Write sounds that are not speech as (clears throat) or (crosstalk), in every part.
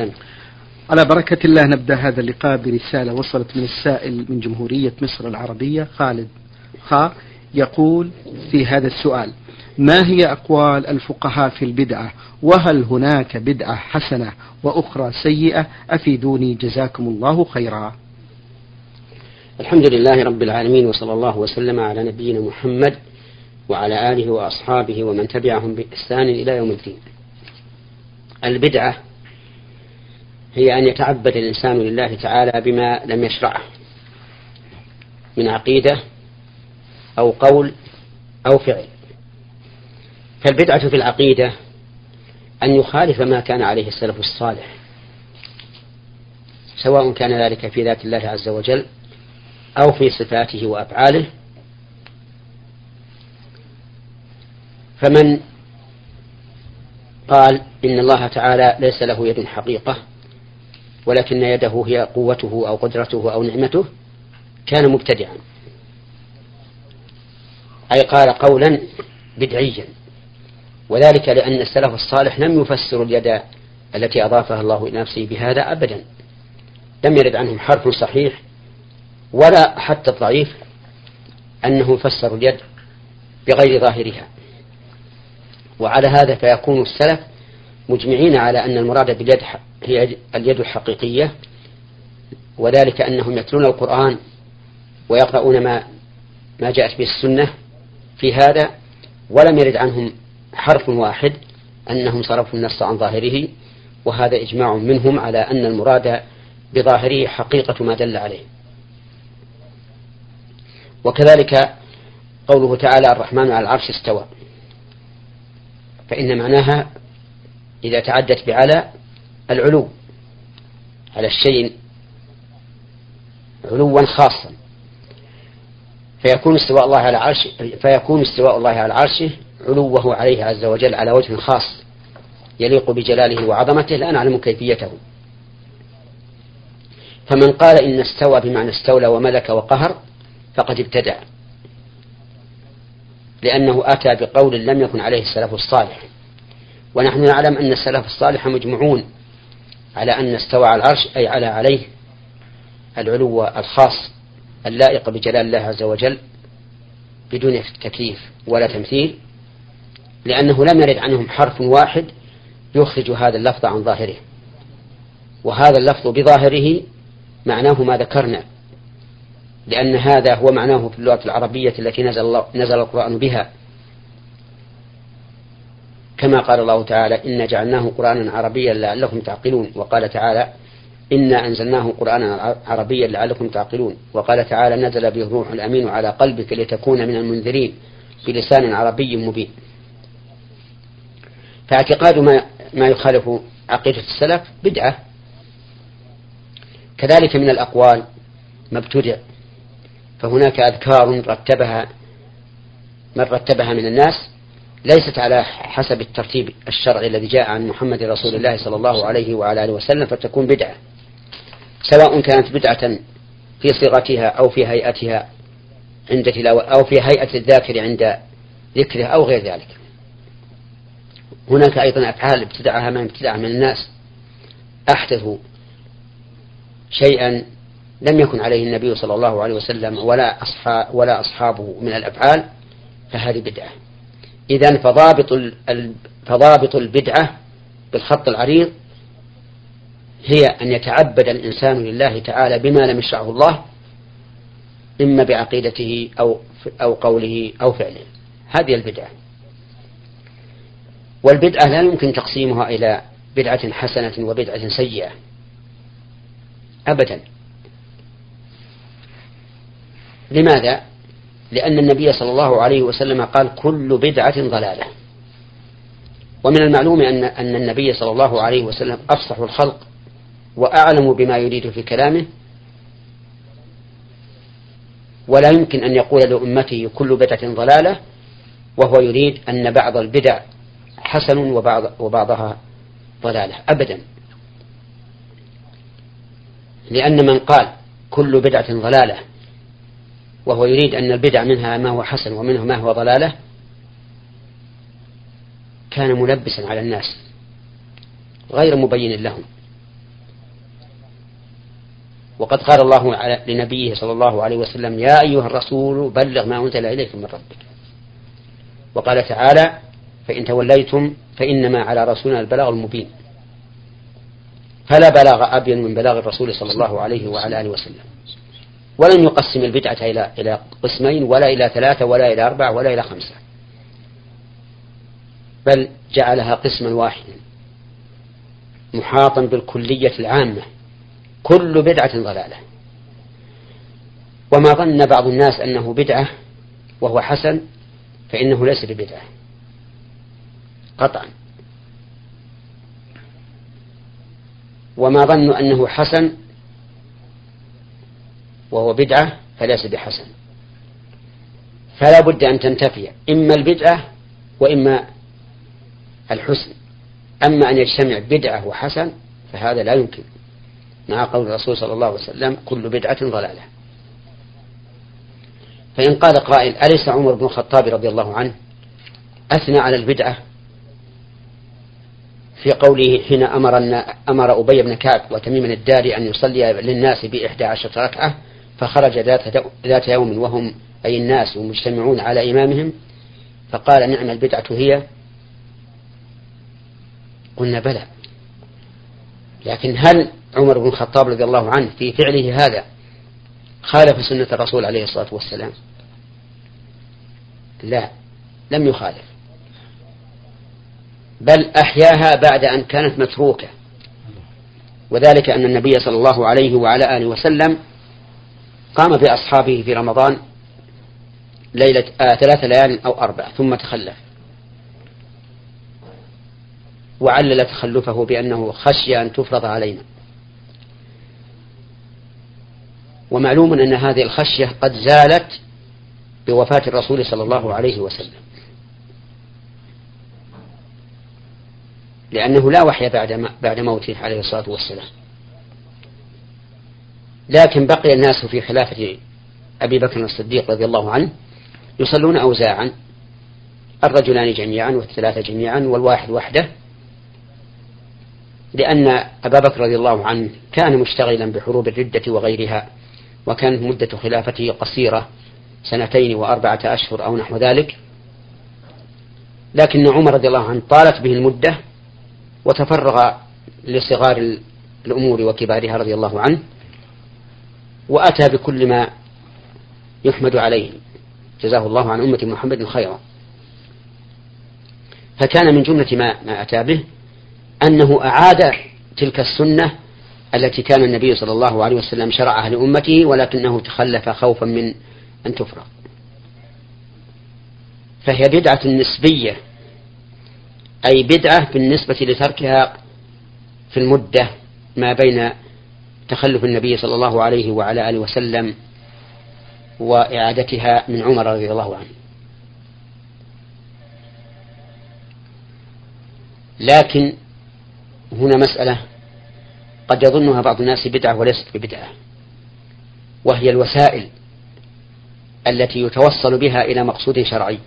أهلا. على بركة الله نبدأ هذا اللقاء برسالة وصلت من السائل من جمهورية مصر العربية خالد خا يقول في هذا السؤال ما هي أقوال الفقهاء في البدعة؟ وهل هناك بدعة حسنة وأخرى سيئة؟ أفيدوني جزاكم الله خيرا. الحمد لله رب العالمين وصلى الله وسلم على نبينا محمد وعلى آله وأصحابه ومن تبعهم بإحسان إلى يوم الدين. البدعة هي أن يتعبد الإنسان لله تعالى بما لم يشرعه من عقيدة أو قول أو فعل. فالبدعة في العقيدة أن يخالف ما كان عليه السلف الصالح سواء كان ذلك في ذات الله عز وجل أو في صفاته وأفعاله. فمن قال إن الله تعالى ليس له يد حقيقة ولكن يده هي قوته أو قدرته أو نعمته كان مبتدعا. أي قال قولا بدعيا. وذلك لأن السلف الصالح لم يفسروا اليد التي أضافها الله إلى نفسه بهذا أبدا. لم يرد عنهم حرف صحيح ولا حتى الضعيف أنه فسروا اليد بغير ظاهرها. وعلى هذا فيكون السلف مجمعين على أن المراد باليد هي اليد الحقيقية وذلك أنهم يتلون القرآن ويقرؤون ما ما جاءت به السنة في هذا ولم يرد عنهم حرف واحد أنهم صرفوا النص عن ظاهره وهذا إجماع منهم على أن المراد بظاهره حقيقة ما دل عليه. وكذلك قوله تعالى الرحمن على العرش استوى فإن معناها إذا تعدت بعلى العلو على الشيء علوا خاصا. فيكون استواء الله على عرش فيكون استواء الله على عرشه علوه عليه عز وجل على وجه خاص يليق بجلاله وعظمته لا نعلم كيفيته. فمن قال إن استوى بمعنى استولى وملك وقهر فقد ابتدع لأنه أتى بقول لم يكن عليه السلف الصالح. ونحن نعلم أن السلف الصالح مجمعون على أن استوى على العرش أي على عليه العلو الخاص اللائق بجلال الله عز وجل بدون تكييف ولا تمثيل لأنه لم يرد عنهم حرف واحد يخرج هذا اللفظ عن ظاهره. وهذا اللفظ بظاهره معناه ما ذكرنا لأن هذا هو معناه في اللغة العربية التي نزل, الله نزل القرآن بها. كما قال الله تعالى إنا جعلناه قرآنا عربيا لعلكم تعقلون وقال تعالى إنا أنزلناه قرآنا عربيا لعلكم تعقلون وقال تعالى نزل به الروح الأمين على قلبك لتكون من المنذرين بلسان عربي مبين. فاعتقاد ما ما يخالف عقيدة السلف بدعة. كذلك من الأقوال ما ابتدع فهناك أذكار رتبها من رتبها من الناس ليست على حسب الترتيب الشرعي الذي جاء عن محمد رسول الله صلى الله عليه وعلى آله وسلم فتكون بدعة. سواء كانت بدعة في صيغتها أو في هيئتها عند تلاوة أو في هيئة الذاكر عند ذكره أو غير ذلك. هناك أيضا أفعال ابتدعها من ابتدعها من الناس. أحدثوا شيئا لم يكن عليه النبي صلى الله عليه وسلم ولا أصحاب ولا أصحابه من الأفعال فهذه بدعة. إذا فضابط فضابط البدعة بالخط العريض هي أن يتعبد الإنسان لله تعالى بما لم يشرعه الله إما بعقيدته أو أو قوله أو فعله. هذه البدعة. والبدعة لا يمكن تقسيمها إلى بدعة حسنة وبدعة سيئة. أبدا. لماذا؟ لأن النبي صلى الله عليه وسلم قال كل بدعة ضلالة. ومن المعلوم أن أن النبي صلى الله عليه وسلم أفصح الخلق وأعلم بما يريد في كلامه. ولا يمكن أن يقول لأمته كل بدعة ضلالة وهو يريد أن بعض البدع حسن وبعض وبعضها ضلالة. أبدا. لأن من قال كل بدعة ضلالة وهو يريد أن البدع منها ما هو حسن ومنه ما هو ضلالة كان ملبسا على الناس غير مبين لهم. وقد قال الله لنبيه صلى الله عليه وسلم يا أيها الرسول بلغ ما أنزل إليك من ربك. وقال تعالى فإن توليتم فإنما على رسولنا البلاغ المبين. فلا بلاغ أبين من بلاغ الرسول صلى الله عليه وعلى آله وسلم. ولم يقسم البدعة إلى إلى قسمين ولا إلى ثلاثة ولا إلى أربعة ولا إلى خمسة. بل جعلها قسما واحدا. محاطا بالكلية العامة. كل بدعة ضلالة. وما ظن بعض الناس أنه بدعة وهو حسن فإنه ليس ببدعة. قطعا. وما ظنوا أنه حسن وهو بدعة فليس بحسن. فلا بد أن تنتفي إما البدعة وإما الحسن. أما أن يجتمع بدعة وحسن فهذا لا يمكن. مع قول الرسول صلى الله عليه وسلم كل بدعة ضلالة. فإن قال قائل أليس عمر بن الخطاب رضي الله عنه أثنى على البدعة؟ في قوله حين أمر أمر أبي بن كعب وتميم الداري أن يصلي للناس بإحدى عشرة ركعة فخرج ذات, ذات يوم وهم أي الناس مجتمعون على إمامهم فقال نعم البدعة هي؟ قلنا بلى. لكن هل عمر بن الخطاب رضي الله عنه في فعله هذا خالف سنة الرسول عليه الصلاة والسلام؟ لا لم يخالف. بل أحياها بعد أن كانت متروكة. وذلك أن النبي صلى الله عليه وعلى آله وسلم قام بأصحابه في رمضان ليلة آه ثلاث ليال أو أربع ثم تخلف. وعلل تخلفه بأنه خشي أن تفرض علينا. ومعلوم أن هذه الخشية قد زالت بوفاة الرسول صلى الله عليه وسلم. لأنه لا وحي بعد بعد موته عليه الصلاة والسلام. لكن بقي الناس في خلافة أبي بكر الصديق رضي الله عنه يصلون أوزاعا الرجلان جميعا والثلاثة جميعا والواحد وحده لأن أبا بكر رضي الله عنه كان مشتغلا بحروب الردة وغيرها وكانت مدة خلافته قصيرة سنتين وأربعة أشهر أو نحو ذلك. لكن عمر رضي الله عنه طالت به المدة وتفرغ لصغار الأمور وكبارها رضي الله عنه. وأتى بكل ما يحمد عليه. جزاه الله عن أمة محمد خيرا. فكان من جملة ما, ما أتى به أنه أعاد تلك السنة التي كان النبي صلى الله عليه وسلم شرعها لأمته ولكنه تخلف خوفا من أن تفرغ فهي بدعة نسبية أي بدعة بالنسبة لتركها في المدة ما بين تخلف النبي صلى الله عليه وعلى آله وسلم وإعادتها من عمر رضي الله عنه. لكن هنا مسألة قد يظنها بعض الناس بدعة وليست ببدعة وهي الوسائل التي يتوصل بها إلى مقصود شرعي.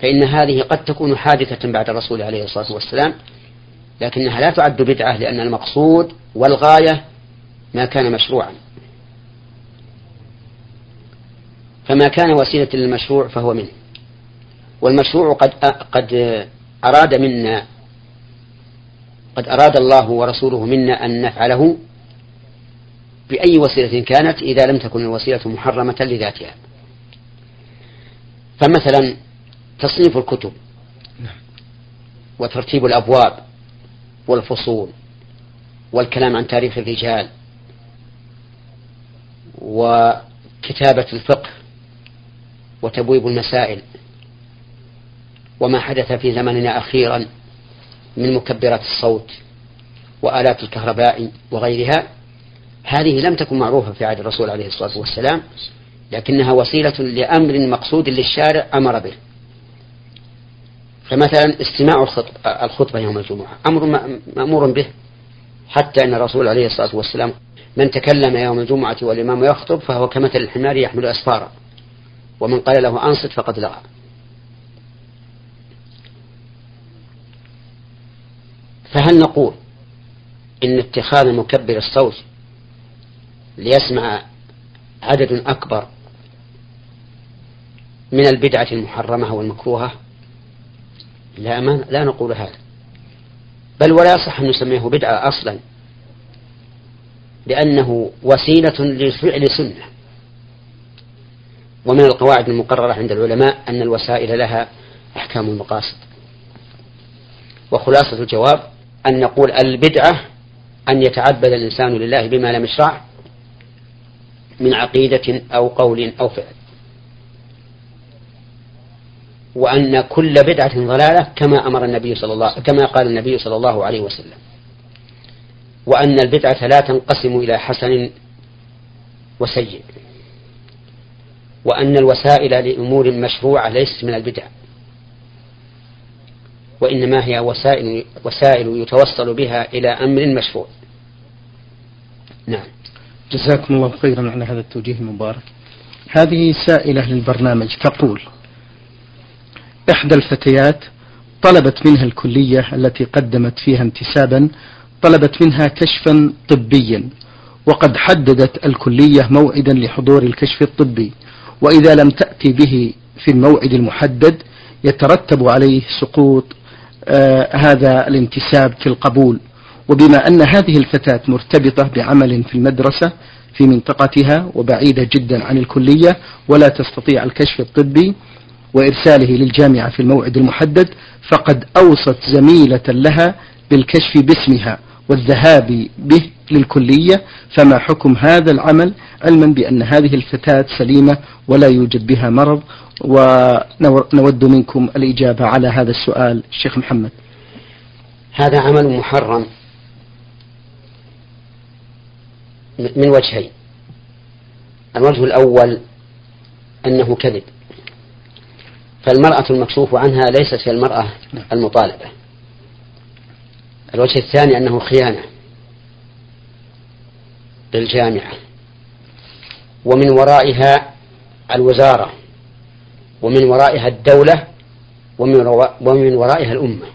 فإن هذه قد تكون حادثة بعد الرسول عليه الصلاة والسلام لكنها لا تعد بدعة لأن المقصود والغاية ما كان مشروعا. فما كان وسيلة للمشروع فهو منه. والمشروع قد قد أراد منا قد أراد الله ورسوله منا أن نفعله بأي وسيلة كانت إذا لم تكن الوسيلة محرمة لذاتها. فمثلا تصنيف الكتب وترتيب الأبواب. والفصول والكلام عن تاريخ الرجال وكتابة الفقه وتبويب المسائل وما حدث في زمننا أخيرا من مكبرات الصوت وآلات الكهرباء وغيرها هذه لم تكن معروفة في عهد الرسول عليه الصلاة والسلام لكنها وسيلة لأمر مقصود للشارع أمر به. فمثلا استماع الخطبة يوم الجمعة أمر مأمور به حتى أن الرسول عليه الصلاة والسلام من تكلم يوم الجمعة والإمام يخطب فهو كمثل الحمار يحمل أسفارا ومن قال له أنصت فقد لغى. فهل نقول إن اتخاذ مكبر الصوت ليسمع عدد أكبر من البدعة المحرمة والمكروهة؟ لا ما لا نقول هذا. بل ولا يصح أن نسميه بدعة أصلا. لأنه وسيلة لفعل سنة. ومن القواعد المقررة عند العلماء أن الوسائل لها أحكام المقاصد. وخلاصة الجواب أن نقول البدعة أن يتعبد الإنسان لله بما لم يشرع من عقيدة أو قول أو فعل. وأن كل بدعة ضلالة كما أمر النبي صلى الله كما قال النبي صلى الله عليه وسلم. وأن البدعة لا تنقسم إلى حسن وسيء. وأن الوسائل لأمور مشروعة ليست من البدع. وإنما هي وسائل وسائل يتوصل بها إلى أمر مشروع. نعم. جزاكم الله خيرا على هذا التوجيه المبارك. هذه سائلة للبرنامج. تقول إحدى الفتيات طلبت منها الكلية التي قدمت فيها انتسابا طلبت منها كشفا طبيا وقد حددت الكلية موعدا لحضور الكشف الطبي. وإذا لم تأتي به في الموعد المحدد يترتب عليه سقوط آه هذا الانتساب في القبول. وبما أن هذه الفتاة مرتبطة بعمل في المدرسة في منطقتها وبعيدة جدا عن الكلية ولا تستطيع الكشف الطبي وإرساله للجامعة في الموعد المحدد فقد أوصت زميلة لها بالكشف باسمها والذهاب به للكلية فما حكم هذا العمل؟ علما بأن هذه الفتاة سليمة ولا يوجد بها مرض ونود منكم الإجابة على هذا السؤال الشيخ محمد. هذا عمل محرم. من وجهين. الوجه الأول أنه كذب. فالمرأة المكشوف عنها ليست هي المرأة نعم. المطالبة. الوجه الثاني أنه خيانة للجامعة. ومن ورائها الوزارة ومن ورائها الدولة ومن ورائها الأمة.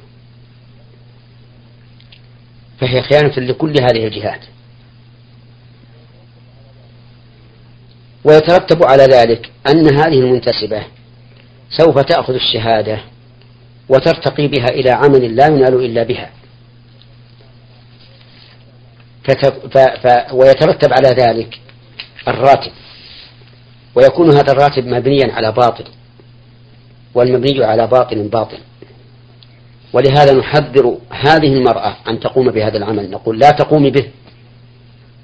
فهي خيانة لكل هذه الجهات. ويترتب على ذلك أن هذه المنتسبة سوف تأخذ الشهادة وترتقي بها إلى عمل لا ينال إلا بها. ف... ف... ويترتب على ذلك الراتب. ويكون هذا الراتب مبنيا على باطل والمبني على باطل باطل. ولهذا نحذر هذه المرأة أن تقوم بهذا العمل. نقول لا تقومي به.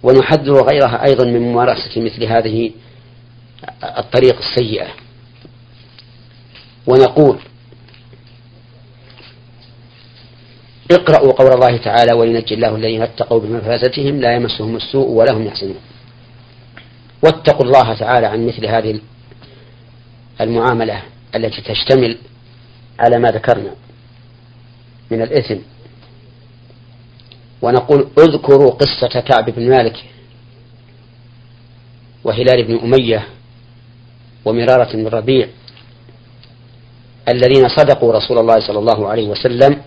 ونحذر غيرها أيضا من ممارسة مثل هذه الطريق السيئة. ونقول اقرأوا قول الله تعالى وينجي الله الذين اتقوا بمفازتهم لا يمسهم السوء ولا هم يحزنون. واتقوا الله تعالى عن مثل هذه المعاملة التي تشتمل على ما ذكرنا من الإثم. ونقول اذكروا قصة كعب بن مالك وهلال بن أمية ومرارة بن الربيع الذين صدقوا رسول الله صلى الله عليه وسلم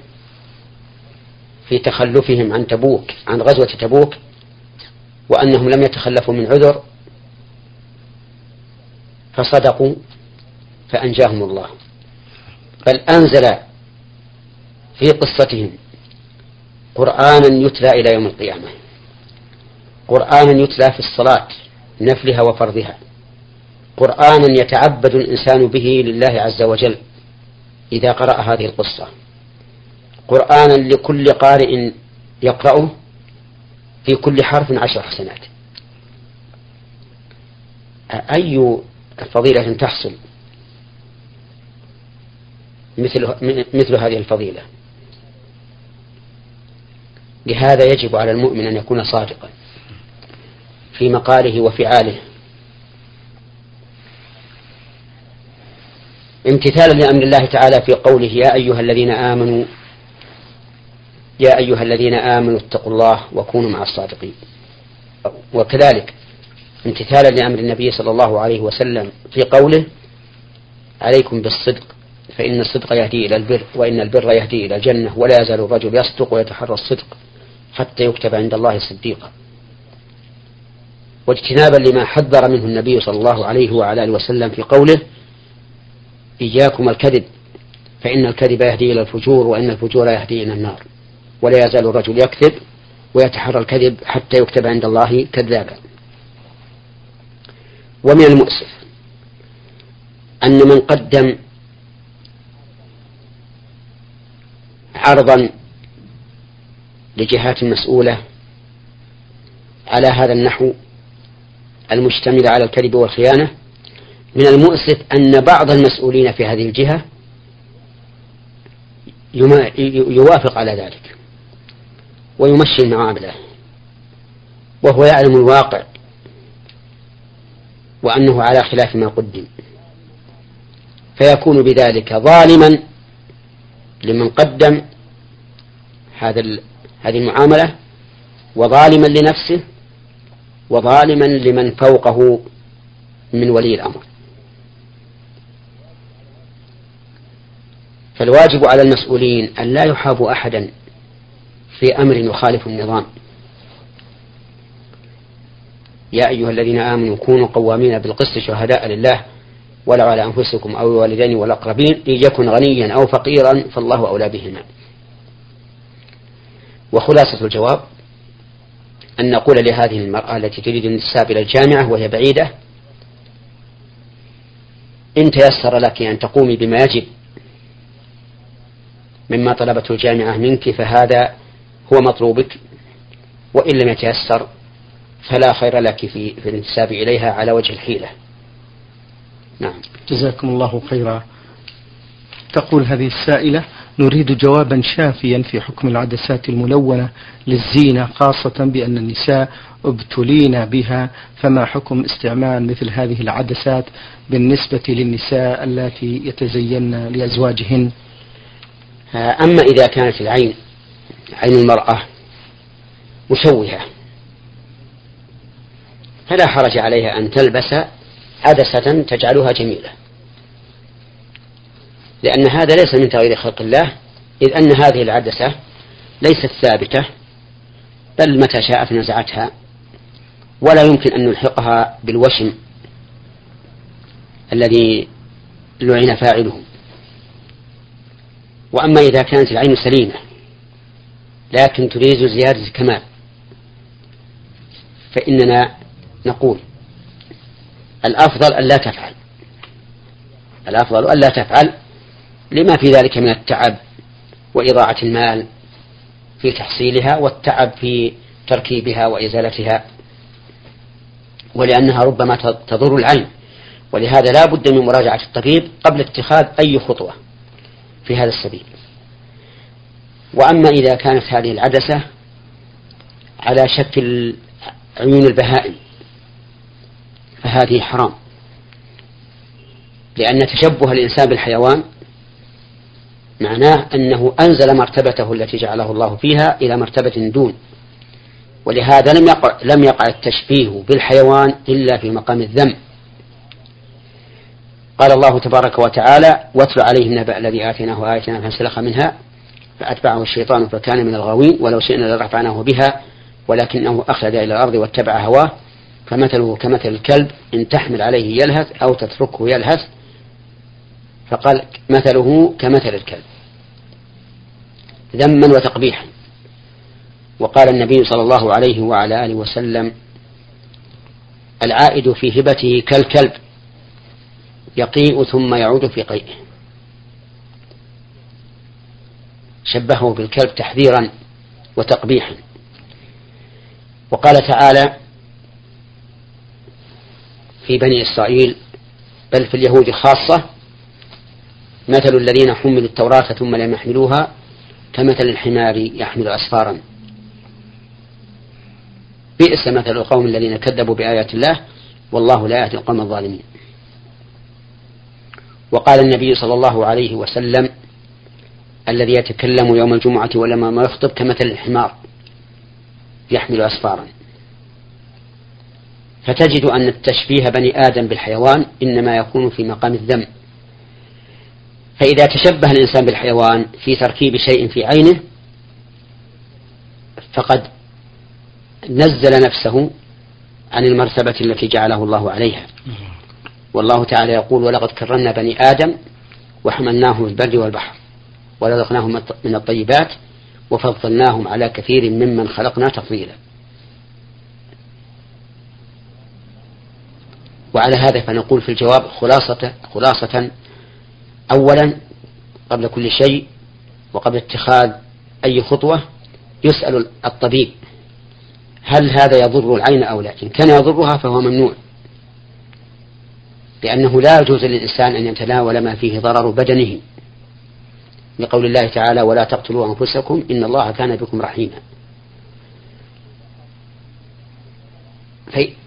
في تخلفهم عن تبوك عن غزوة تبوك وأنهم لم يتخلفوا من عذر فصدقوا فأنجاهم الله. بل أنزل في قصتهم قرآنا يتلى إلى يوم القيامة. قرآنا يتلى في الصلاة نفلها وفرضها. قرآنا يتعبد الإنسان به لله عز وجل. إذا قرأ هذه القصة. قرآنا لكل قارئ يقرأه في كل حرف عشر حسنات. أي فضيلة تحصل؟ مثل مثل هذه الفضيلة. لهذا يجب على المؤمن أن يكون صادقا في مقاله وفعاله. امتثالا لأمر الله تعالى في قوله يا أيها الذين آمنوا يا أيها الذين آمنوا اتقوا الله وكونوا مع الصادقين. وكذلك امتثالا لأمر النبي صلى الله عليه وسلم في قوله عليكم بالصدق فإن الصدق يهدي إلى البر وإن البر يهدي إلى الجنة ولا يزال الرجل يصدق ويتحرى الصدق حتى يكتب عند الله صديقا. واجتنابا لما حذر منه النبي صلى الله عليه وعلى آله وسلم في قوله إياكم الكذب فإن الكذب يهدي إلى الفجور وإن الفجور يهدي إلى النار. ولا يزال الرجل يكذب ويتحرى الكذب حتى يكتب عند الله كذابا. ومن المؤسف أن من قدم عرضا لجهات مسؤولة على هذا النحو المشتمل على الكذب والخيانة من المؤسف أن بعض المسؤولين في هذه الجهة يوافق على ذلك ويمشي المعاملة وهو يعلم الواقع وأنه على خلاف ما قدم. فيكون بذلك ظالما لمن قدم هذا هذه المعاملة وظالما لنفسه وظالما لمن فوقه من ولي الأمر. فالواجب على المسؤولين أن لا يحابوا أحدا في أمر يخالف النظام. يا أيها الذين آمنوا كونوا قوامين بالقسط شهداء لله ولو على أنفسكم أو الوالدين والأقربين إن يكن غنيا أو فقيرا فالله أولى بهما. وخلاصة الجواب أن نقول لهذه المرأة التي تريد النساب إلى الجامعة وهي بعيدة إن تيسر لك أن تقومي بما يجب مما طلبته الجامعة منك فهذا هو مطلوبك. وإن لم يتيسر فلا خير لك في, في الانتساب إليها على وجه الحيلة. نعم. جزاكم الله خيرا. تقول هذه السائلة نريد جوابا شافيا في حكم العدسات الملونة للزينة خاصة بأن النساء ابتلين بها. فما حكم استعمال مثل هذه العدسات بالنسبة للنساء اللاتي يتزين لأزواجهن؟ أما إذا كانت العين عين المرأة مشوهة فلا حرج عليها أن تلبس عدسة تجعلها جميلة. لأن هذا ليس من تغيير خلق الله إذ أن هذه العدسة ليست ثابتة بل متى شاءت نزعتها. ولا يمكن أن نلحقها بالوشم الذي لعن فاعله. وأما إذا كانت العين سليمة لكن تريد زيادة الكمال فإننا نقول الأفضل أن لا تفعل. الأفضل أن لا تفعل لما في ذلك من التعب وإضاعة المال في تحصيلها والتعب في تركيبها وإزالتها ولأنها ربما تضر العين. ولهذا لا بد من مراجعة الطبيب قبل اتخاذ أي خطوة. في هذا السبيل. وأما إذا كانت هذه العدسة على شكل عيون البهائم فهذه حرام. لأن تشبه الإنسان بالحيوان معناه أنه أنزل مرتبته التي جعله الله فيها إلى مرتبة دون. ولهذا لم يقع لم يقع التشبيه بالحيوان إلا في مقام الذم. قال الله تبارك وتعالى واتل عليهم نبأ الذي آتيناه آياتنا فانسلخ منها فأتبعه الشيطان فكان من الغاوين ولو شئنا لرفعناه بها ولكنه أخلد إلى الأرض واتبع هواه فمثله كمثل الكلب إن تحمل عليه يلهث أو تتركه يلهث فقال مثله كمثل الكلب. ذما وتقبيحا. وقال النبي صلى الله عليه وعلى آله وسلم العائد في هبته كالكلب يقيء ثم يعود في قيئه. شبهه بالكلب تحذيرا وتقبيحا. وقال تعالى في بني إسرائيل بل في اليهود خاصة مثل الذين حملوا التوراة ثم لم يحملوها كمثل الحمار يحمل أسفارا. بئس مثل القوم الذين كذبوا بآيات الله والله لا يهدي القوم الظالمين. وقال النبي صلى الله عليه وسلم الذي يتكلم يوم الجمعة ولما ما يخطب كمثل الحمار يحمل أسفارا. فتجد أن التشبيه بني آدم بالحيوان إنما يكون في مقام الذم. فإذا تشبه الإنسان بالحيوان في تركيب شيء في عينه فقد نزل نفسه عن المرتبة التي جعله الله عليها. والله تعالى يقول ولقد كرمنا بني آدم وحملناهم في البر والبحر ورزقناهم من الطيبات وفضلناهم على كثير ممن خلقنا تفضيلا. وعلى هذا فنقول في الجواب خلاصة خلاصة أولا قبل كل شيء وقبل اتخاذ أي خطوة يسأل الطبيب هل هذا يضر العين أو لا إن كان يضرها فهو ممنوع. لأنه لا يجوز للإنسان أن يتناول ما فيه ضرر بدنه. لقول الله تعالى ولا تقتلوا أنفسكم إن الله كان بكم رحيما.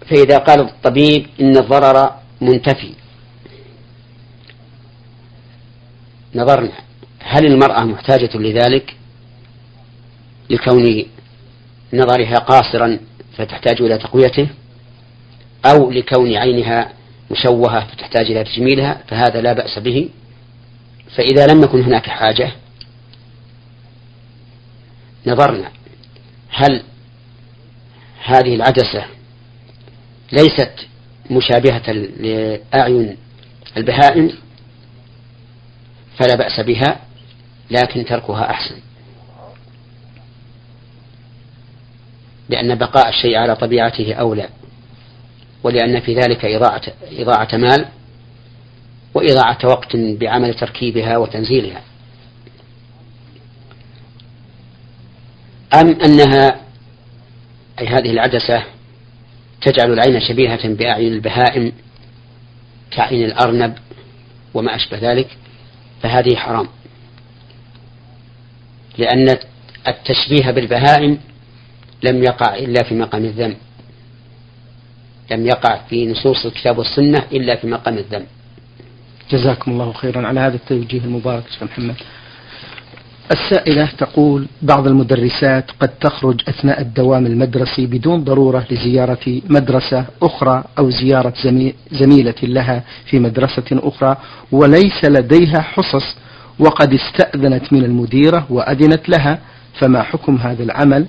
فإذا قال الطبيب إن الضرر منتفي. نظرنا هل المرأة محتاجة لذلك؟ لكون نظرها قاصرا فتحتاج إلى تقويته؟ أو لكون عينها مشوهة فتحتاج إلى تجميلها فهذا لا بأس به. فإذا لم يكن هناك حاجة نظرنا هل هذه العدسة ليست مشابهة لأعين البهائم؟ فلا بأس بها لكن تركها أحسن. لأن بقاء الشيء على طبيعته أولى. ولأن في ذلك إضاعة, إضاعة مال وإضاعة وقت بعمل تركيبها وتنزيلها. أم أنها أي هذه العدسة تجعل العين شبيهة بأعين البهائم كعين الأرنب وما أشبه ذلك فهذه حرام. لأن التشبيه بالبهائم لم يقع إلا في مقام الذم. لم يقع في نصوص الكتاب والسنة إلا في مقام الذم. جزاكم الله خيرا على هذا التوجيه المبارك شيخ محمد. السائلة تقول بعض المدرسات قد تخرج أثناء الدوام المدرسي بدون ضرورة لزيارة مدرسة أخرى أو زيارة زميلة لها في مدرسة أخرى وليس لديها حصص وقد استأذنت من المديرة وأذنت لها فما حكم هذا العمل؟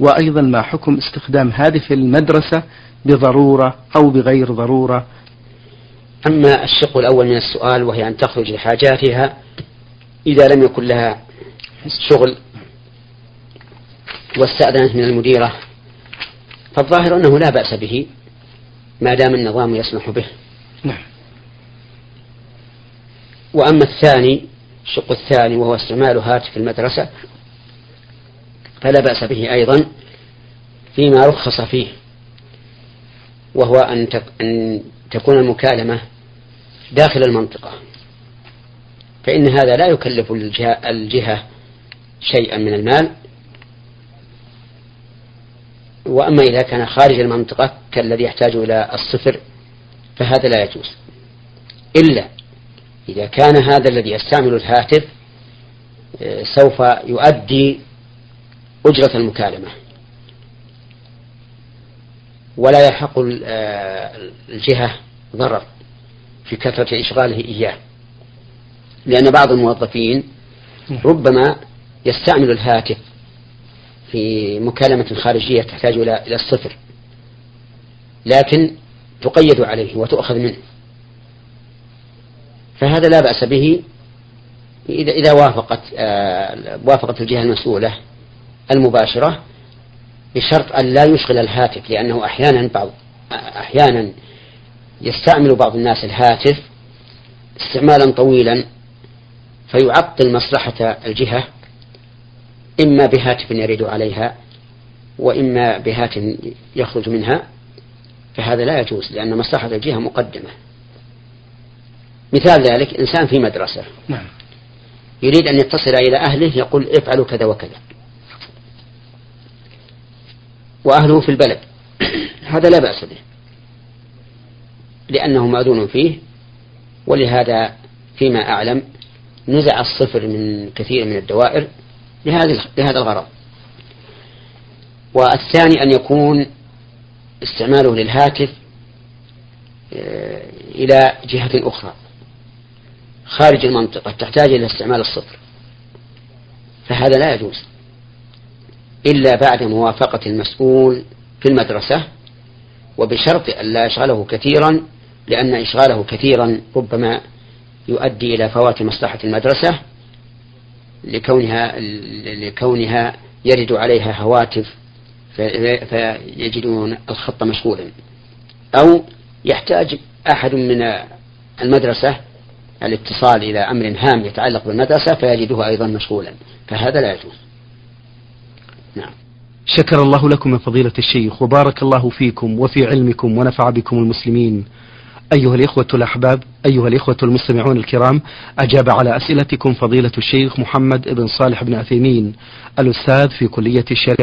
وأيضا ما حكم استخدام هذه المدرسة بضرورة أو بغير ضرورة. أما الشق الأول من السؤال وهي أن تخرج لحاجاتها إذا لم يكن لها شغل واستأذنت من المديرة فالظاهر أنه لا بأس به ما دام النظام يسمح به. نعم. وأما الثاني الشق الثاني وهو استعمال هاتف المدرسة فلا بأس به أيضا فيما رخص فيه وهو أن أن تكون المكالمة داخل المنطقة فإن هذا لا يكلف الجهة, شيئا من المال. وأما إذا كان خارج المنطقة كالذي يحتاج إلى الصفر فهذا لا يجوز. إلا إذا كان هذا الذي يستعمل الهاتف آه، سوف يؤدي أجرة المكالمة. ولا يلحق آه، الجهة ضرر في كثرة إشغاله إياه. لأن بعض الموظفين ربما يستعمل الهاتف في مكالمة خارجية تحتاج إلى إلى الصفر لكن تقيد عليه وتؤخذ منه. فهذا لا بأس به إذا إذا وافقت آه وافقت الجهة المسؤولة المباشرة بشرط أن لا يشغل الهاتف لأنه أحيانا بعض أحيانا يستعمل بعض الناس الهاتف استعمالا طويلا فيعطل مصلحة الجهة إما بهاتف يريد عليها وإما بهاتف يخرج منها فهذا لا يجوز لأن مصلحة الجهة مقدمة مثال ذلك إنسان في مدرسة نعم. يريد أن يتصل إلى أهله يقول افعلوا كذا وكذا وأهله في البلد. (clears throat) هذا لا بأس به. لأنه مأذون فيه ولهذا فيما أعلم نزع الصفر من كثير من الدوائر لهذا الغرض. والثاني أن يكون استعماله للهاتف آه، إلى جهة أخرى. خارج المنطقة تحتاج إلى استعمال الصفر. فهذا لا يجوز. إلا بعد موافقة المسؤول في المدرسة وبشرط أن لا يشغله كثيرا لأن إشغاله كثيرا ربما يؤدي إلى فوات مصلحة المدرسة لكونها لكونها يرد عليها هواتف فيجدون الخط مشغولا. أو يحتاج أحد من المدرسة الاتصال إلى أمر هام يتعلق بالمدرسة فيجده أيضا مشغولا فهذا لا يجوز. نعم. شكر الله لكم يا فضيلة الشيخ وبارك الله فيكم وفي علمكم ونفع بكم المسلمين. أيها الإخوة الأحباب أيها الإخوة المستمعون الكرام أجاب على أسئلتكم فضيلة الشيخ محمد بن صالح بن عثيمين الأستاذ في كلية الشريعة.